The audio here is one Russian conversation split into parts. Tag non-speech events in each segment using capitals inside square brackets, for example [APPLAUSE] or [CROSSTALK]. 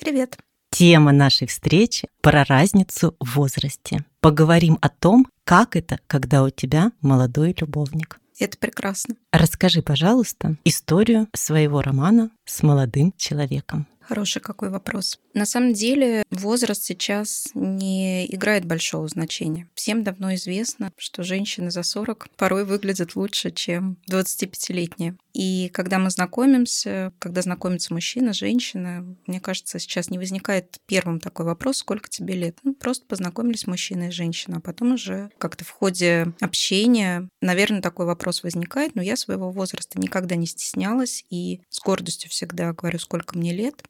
Привет. Тема нашей встречи про разницу в возрасте. Поговорим о том, как это, когда у тебя молодой любовник. Это прекрасно. Расскажи, пожалуйста, историю своего романа с молодым человеком. Хороший какой вопрос. На самом деле возраст сейчас не играет большого значения. Всем давно известно, что женщины за 40 порой выглядят лучше, чем 25-летние. И когда мы знакомимся, когда знакомится мужчина, женщина, мне кажется, сейчас не возникает первым такой вопрос, сколько тебе лет. Ну, просто познакомились мужчина и женщина, а потом уже как-то в ходе общения, наверное, такой вопрос возникает, но я своего возраста никогда не стеснялась и с гордостью всегда говорю, сколько мне лет.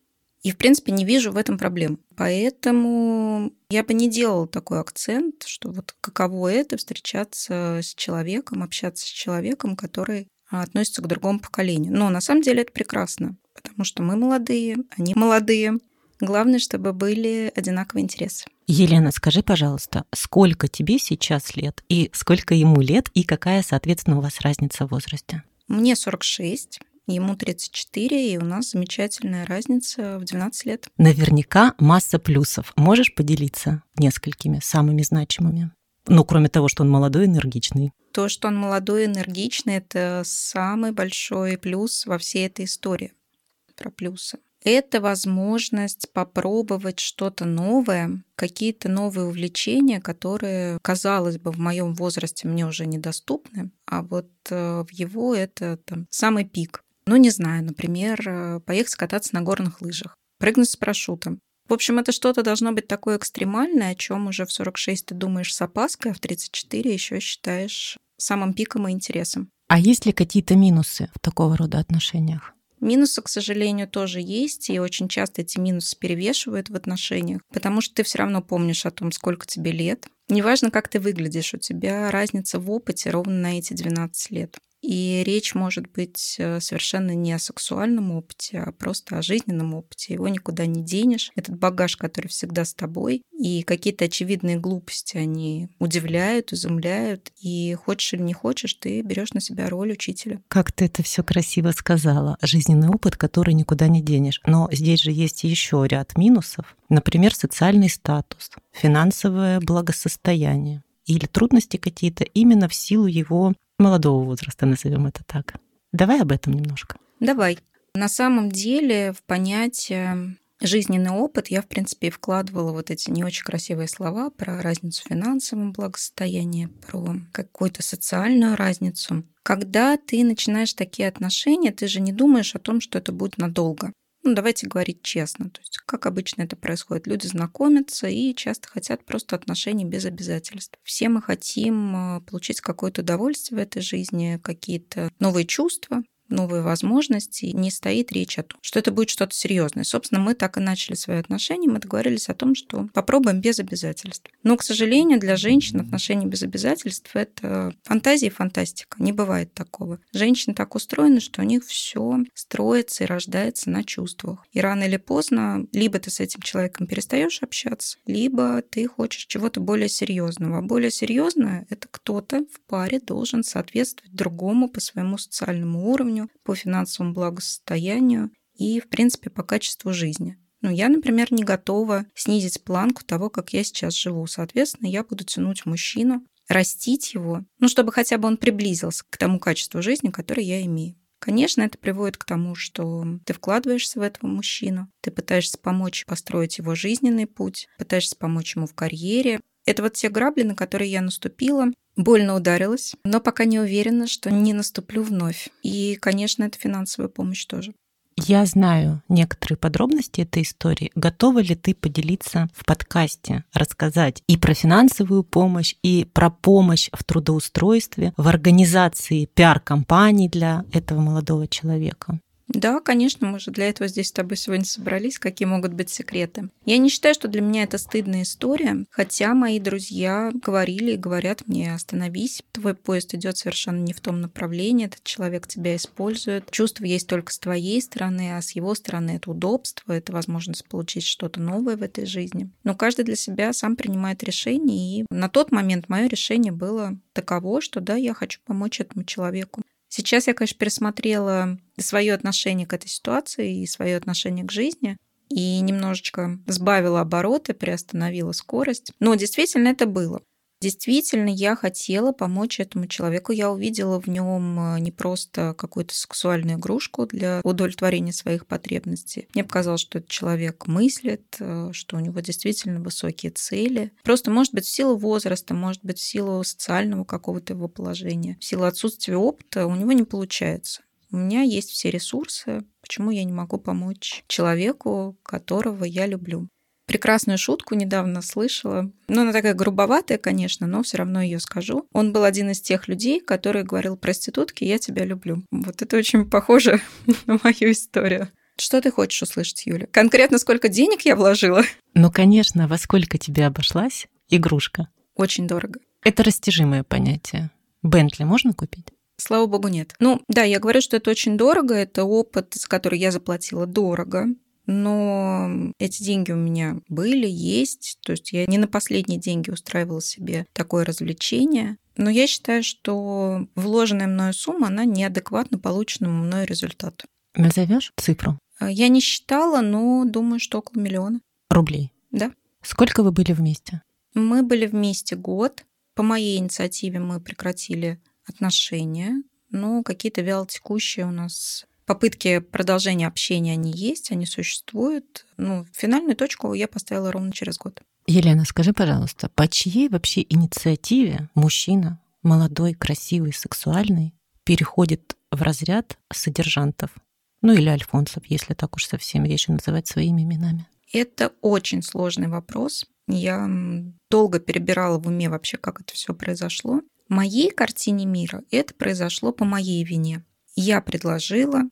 И, в принципе, не вижу в этом проблем. Поэтому я бы не делала такой акцент, что вот каково это встречаться с человеком, общаться с человеком, который относится к другому поколению. Но на самом деле это прекрасно, потому что мы молодые, они молодые. Главное, чтобы были одинаковые интересы. Елена, скажи, пожалуйста, сколько тебе сейчас лет и сколько ему лет, и какая, соответственно, у вас разница в возрасте? Мне 46, ему 34, и у нас замечательная разница в 12 лет. Наверняка масса плюсов. Можешь поделиться несколькими самыми значимыми? Ну, кроме того, что он молодой, энергичный. То, что он молодой, энергичный, это самый большой плюс во всей этой истории про плюсы. Это возможность попробовать что-то новое, какие-то новые увлечения, которые, казалось бы, в моем возрасте мне уже недоступны, а вот э, в его это там, самый пик. Ну, не знаю, например, э, поехать кататься на горных лыжах, прыгнуть с парашютом. В общем, это что-то должно быть такое экстремальное, о чем уже в 46 ты думаешь с опаской, а в 34 еще считаешь самым пиком и интересом. А есть ли какие-то минусы в такого рода отношениях? Минусы, к сожалению, тоже есть, и очень часто эти минусы перевешивают в отношениях, потому что ты все равно помнишь о том, сколько тебе лет. Неважно, как ты выглядишь, у тебя разница в опыте ровно на эти 12 лет. И речь может быть э, совершенно не о сексуальном опыте, а просто о жизненном опыте. Его никуда не денешь. Этот багаж, который всегда с тобой. И какие-то очевидные глупости, они удивляют, изумляют. И хочешь или не хочешь, ты берешь на себя роль учителя. Как ты это все красиво сказала. Жизненный опыт, который никуда не денешь. Но здесь же есть еще ряд минусов. Например, социальный статус, финансовое благосостояние или трудности какие-то именно в силу его молодого возраста, назовем это так. Давай об этом немножко. Давай. На самом деле в понятие жизненный опыт я, в принципе, вкладывала вот эти не очень красивые слова про разницу в финансовом благосостоянии, про какую-то социальную разницу. Когда ты начинаешь такие отношения, ты же не думаешь о том, что это будет надолго. Ну, давайте говорить честно. То есть, как обычно это происходит? Люди знакомятся и часто хотят просто отношений без обязательств. Все мы хотим э, получить какое-то удовольствие в этой жизни, какие-то новые чувства, новые возможности, не стоит речь о том, что это будет что-то серьезное. Собственно, мы так и начали свои отношения, мы договорились о том, что попробуем без обязательств. Но, к сожалению, для женщин отношения без обязательств — это фантазия и фантастика. Не бывает такого. Женщины так устроены, что у них все строится и рождается на чувствах. И рано или поздно либо ты с этим человеком перестаешь общаться, либо ты хочешь чего-то более серьезного. А более серьезное — это кто-то в паре должен соответствовать другому по своему социальному уровню, уровню, по финансовому благосостоянию и, в принципе, по качеству жизни. Ну, я, например, не готова снизить планку того, как я сейчас живу. Соответственно, я буду тянуть мужчину, растить его, ну, чтобы хотя бы он приблизился к тому качеству жизни, которое я имею. Конечно, это приводит к тому, что ты вкладываешься в этого мужчину, ты пытаешься помочь построить его жизненный путь, пытаешься помочь ему в карьере. Это вот те грабли, на которые я наступила, Больно ударилась, но пока не уверена, что не наступлю вновь. И, конечно, это финансовая помощь тоже. Я знаю некоторые подробности этой истории. Готова ли ты поделиться в подкасте, рассказать и про финансовую помощь, и про помощь в трудоустройстве, в организации пиар-компаний для этого молодого человека? Да, конечно, мы же для этого здесь с тобой сегодня собрались. Какие могут быть секреты? Я не считаю, что для меня это стыдная история, хотя мои друзья говорили и говорят мне, остановись, твой поезд идет совершенно не в том направлении, этот человек тебя использует. Чувство есть только с твоей стороны, а с его стороны это удобство, это возможность получить что-то новое в этой жизни. Но каждый для себя сам принимает решение, и на тот момент мое решение было таково, что да, я хочу помочь этому человеку. Сейчас я, конечно, пересмотрела свое отношение к этой ситуации и свое отношение к жизни и немножечко сбавила обороты, приостановила скорость. Но действительно это было. Действительно, я хотела помочь этому человеку. Я увидела в нем э, не просто какую-то сексуальную игрушку для удовлетворения своих потребностей. Мне показалось, что этот человек мыслит, э, что у него действительно высокие цели. Просто, может быть, в силу возраста, может быть, в силу социального какого-то его положения, в силу отсутствия опыта у него не получается. У меня есть все ресурсы, почему я не могу помочь человеку, которого я люблю прекрасную шутку недавно слышала. Ну, она такая грубоватая, конечно, но все равно ее скажу. Он был один из тех людей, который говорил проститутке «я тебя люблю». Вот это очень похоже [LAUGHS] на мою историю. Что ты хочешь услышать, Юля? Конкретно сколько денег я вложила? Ну, конечно, во сколько тебе обошлась игрушка? Очень дорого. Это растяжимое понятие. Бентли можно купить? Слава богу, нет. Ну, да, я говорю, что это очень дорого, это опыт, за который я заплатила дорого но эти деньги у меня были, есть. То есть я не на последние деньги устраивала себе такое развлечение. Но я считаю, что вложенная мною сумма, она неадекватна полученному мною результату. Назовешь цифру? А, я не считала, но думаю, что около миллиона. Рублей? Да. Сколько вы были вместе? Мы были вместе год. По моей инициативе мы прекратили отношения. Но какие-то вялотекущие у нас попытки продолжения общения, они есть, они существуют. Ну, финальную точку я поставила ровно через год. Елена, скажи, пожалуйста, по чьей вообще инициативе мужчина, молодой, красивый, сексуальный, переходит в разряд содержантов? Ну или альфонсов, если так уж совсем вещи называть своими именами. Это очень сложный вопрос. Я долго перебирала в уме вообще, как это все произошло. В моей картине мира это произошло по моей вине. Я предложила,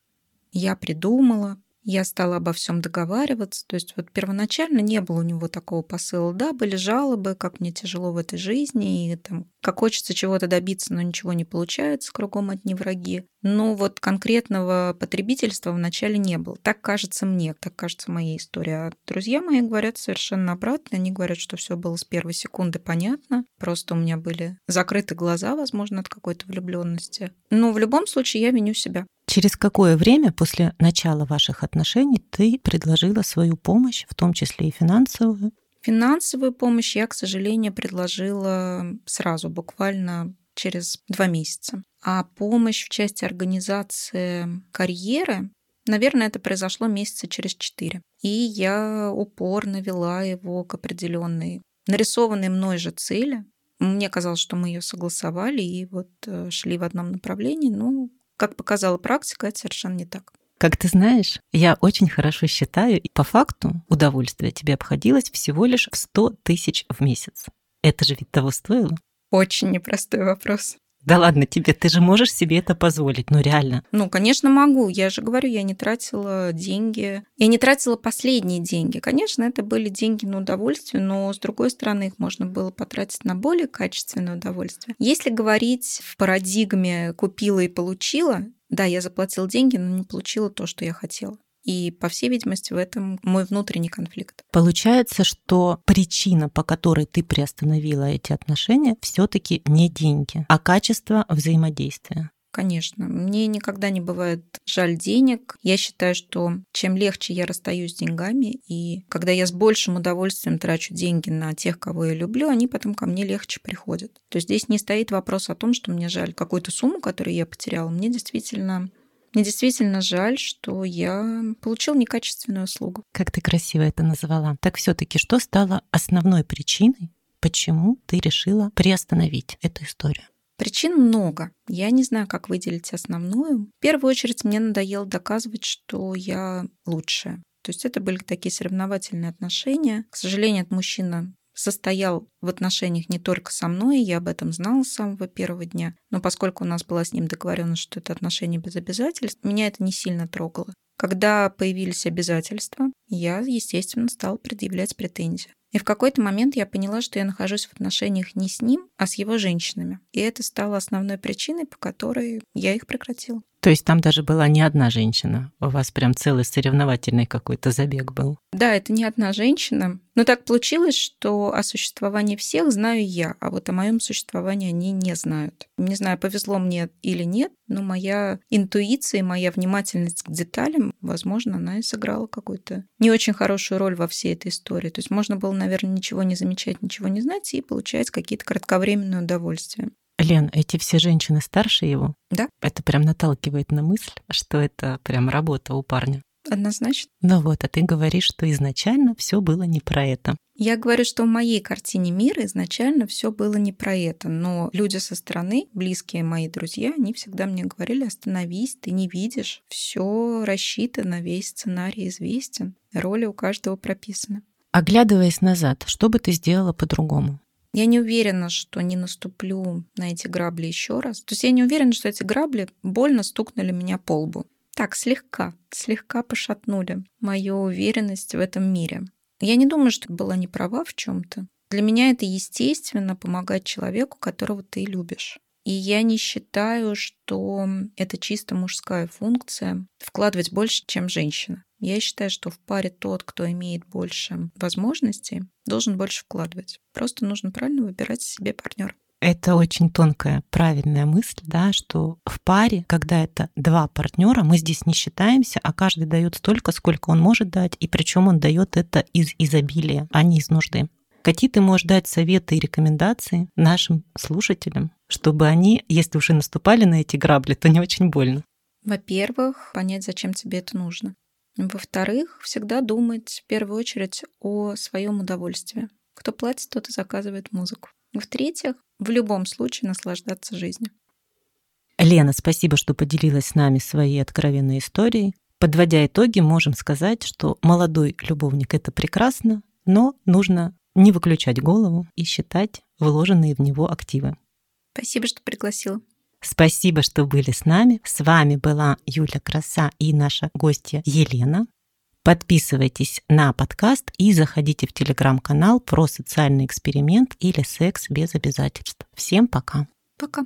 я придумала, я стала обо всем договариваться. То есть вот первоначально не было у него такого посыла. Да, были жалобы, как мне тяжело в этой жизни, и там, как хочется чего-то добиться, но ничего не получается, кругом одни враги. Но вот конкретного потребительства вначале не было. Так кажется мне, так кажется моей истории. А друзья мои говорят совершенно обратно. Они говорят, что все было с первой секунды понятно. Просто у меня были закрыты глаза, возможно, от какой-то влюбленности. Но в любом случае я виню себя. Через какое время после начала ваших отношений ты предложила свою помощь, в том числе и финансовую? Финансовую помощь я, к сожалению, предложила сразу, буквально через два месяца. А помощь в части организации карьеры, наверное, это произошло месяца через четыре. И я упорно вела его к определенной нарисованной мной же цели. Мне казалось, что мы ее согласовали и вот э, шли в одном направлении. Ну, как показала практика, это совершенно не так. Как ты знаешь, я очень хорошо считаю, и по факту удовольствие тебе обходилось всего лишь в 100 тысяч в месяц. Это же ведь того стоило? Очень непростой вопрос. Да ладно тебе, ты же можешь себе это позволить, ну реально. Ну, конечно, могу. Я же говорю, я не тратила деньги. Я не тратила последние деньги. Конечно, это были деньги на удовольствие, но с другой стороны, их можно было потратить на более качественное удовольствие. Если говорить в парадигме «купила и получила», да, я заплатила деньги, но не получила то, что я хотела. И, по всей видимости, в этом мой внутренний конфликт. Получается, что причина, по которой ты приостановила эти отношения, все-таки не деньги, а качество взаимодействия. Конечно. Мне никогда не бывает жаль денег. Я считаю, что чем легче я расстаюсь с деньгами, и когда я с большим удовольствием трачу деньги на тех, кого я люблю, они потом ко мне легче приходят. То есть здесь не стоит вопрос о том, что мне жаль какую-то сумму, которую я потеряла. Мне действительно мне действительно жаль, что я получил некачественную услугу. Как ты красиво это назвала. Так все-таки что стало основной причиной, почему ты решила приостановить эту историю? Причин много. Я не знаю, как выделить основную. В первую очередь мне надоело доказывать, что я лучшая. То есть это были такие соревновательные отношения. К сожалению, от мужчина состоял в отношениях не только со мной, я об этом знала с самого первого дня, но поскольку у нас была с ним договоренность, что это отношения без обязательств, меня это не сильно трогало. Когда появились обязательства, я, естественно, стала предъявлять претензии. И в какой-то момент я поняла, что я нахожусь в отношениях не с ним, а с его женщинами. И это стало основной причиной, по которой я их прекратила. То есть там даже была не одна женщина, у вас прям целый соревновательный какой-то забег был. Да, это не одна женщина. Но так получилось, что о существовании всех знаю я, а вот о моем существовании они не знают. Не знаю, повезло мне или нет, но моя интуиция и моя внимательность к деталям, возможно, она и сыграла какую-то не очень хорошую роль во всей этой истории. То есть можно было, наверное, ничего не замечать, ничего не знать и получать какие-то кратковременные удовольствия. Лен, эти все женщины старше его? Да. Это прям наталкивает на мысль, что это прям работа у парня. Однозначно. Ну вот, а ты говоришь, что изначально все было не про это. Я говорю, что в моей картине мира изначально все было не про это, но люди со стороны, близкие мои друзья, они всегда мне говорили, остановись, ты не видишь, все рассчитано, весь сценарий известен, роли у каждого прописаны. Оглядываясь назад, что бы ты сделала по-другому? Я не уверена, что не наступлю на эти грабли еще раз. То есть я не уверена, что эти грабли больно стукнули меня по лбу. Так, слегка, слегка пошатнули мою уверенность в этом мире. Я не думаю, что была не права в чем-то. Для меня это естественно помогать человеку, которого ты любишь. И я не считаю, что это чисто мужская функция вкладывать больше, чем женщина. Я считаю, что в паре тот, кто имеет больше возможностей, должен больше вкладывать. Просто нужно правильно выбирать себе партнера. Это очень тонкая, правильная мысль, да, что в паре, когда это два партнера, мы здесь не считаемся, а каждый дает столько, сколько он может дать, и причем он дает это из изобилия, а не из нужды. Какие ты можешь дать советы и рекомендации нашим слушателям, чтобы они, если уже наступали на эти грабли, то не очень больно? Во-первых, понять, зачем тебе это нужно. Во-вторых, всегда думать в первую очередь о своем удовольствии. Кто платит, тот и заказывает музыку. В-третьих, в любом случае наслаждаться жизнью. Лена, спасибо, что поделилась с нами своей откровенной историей. Подводя итоги, можем сказать, что молодой любовник — это прекрасно, но нужно не выключать голову и считать вложенные в него активы. Спасибо, что пригласила. Спасибо, что были с нами. С вами была Юля Краса и наша гостья Елена. Подписывайтесь на подкаст и заходите в телеграм-канал про социальный эксперимент или секс без обязательств. Всем пока. Пока.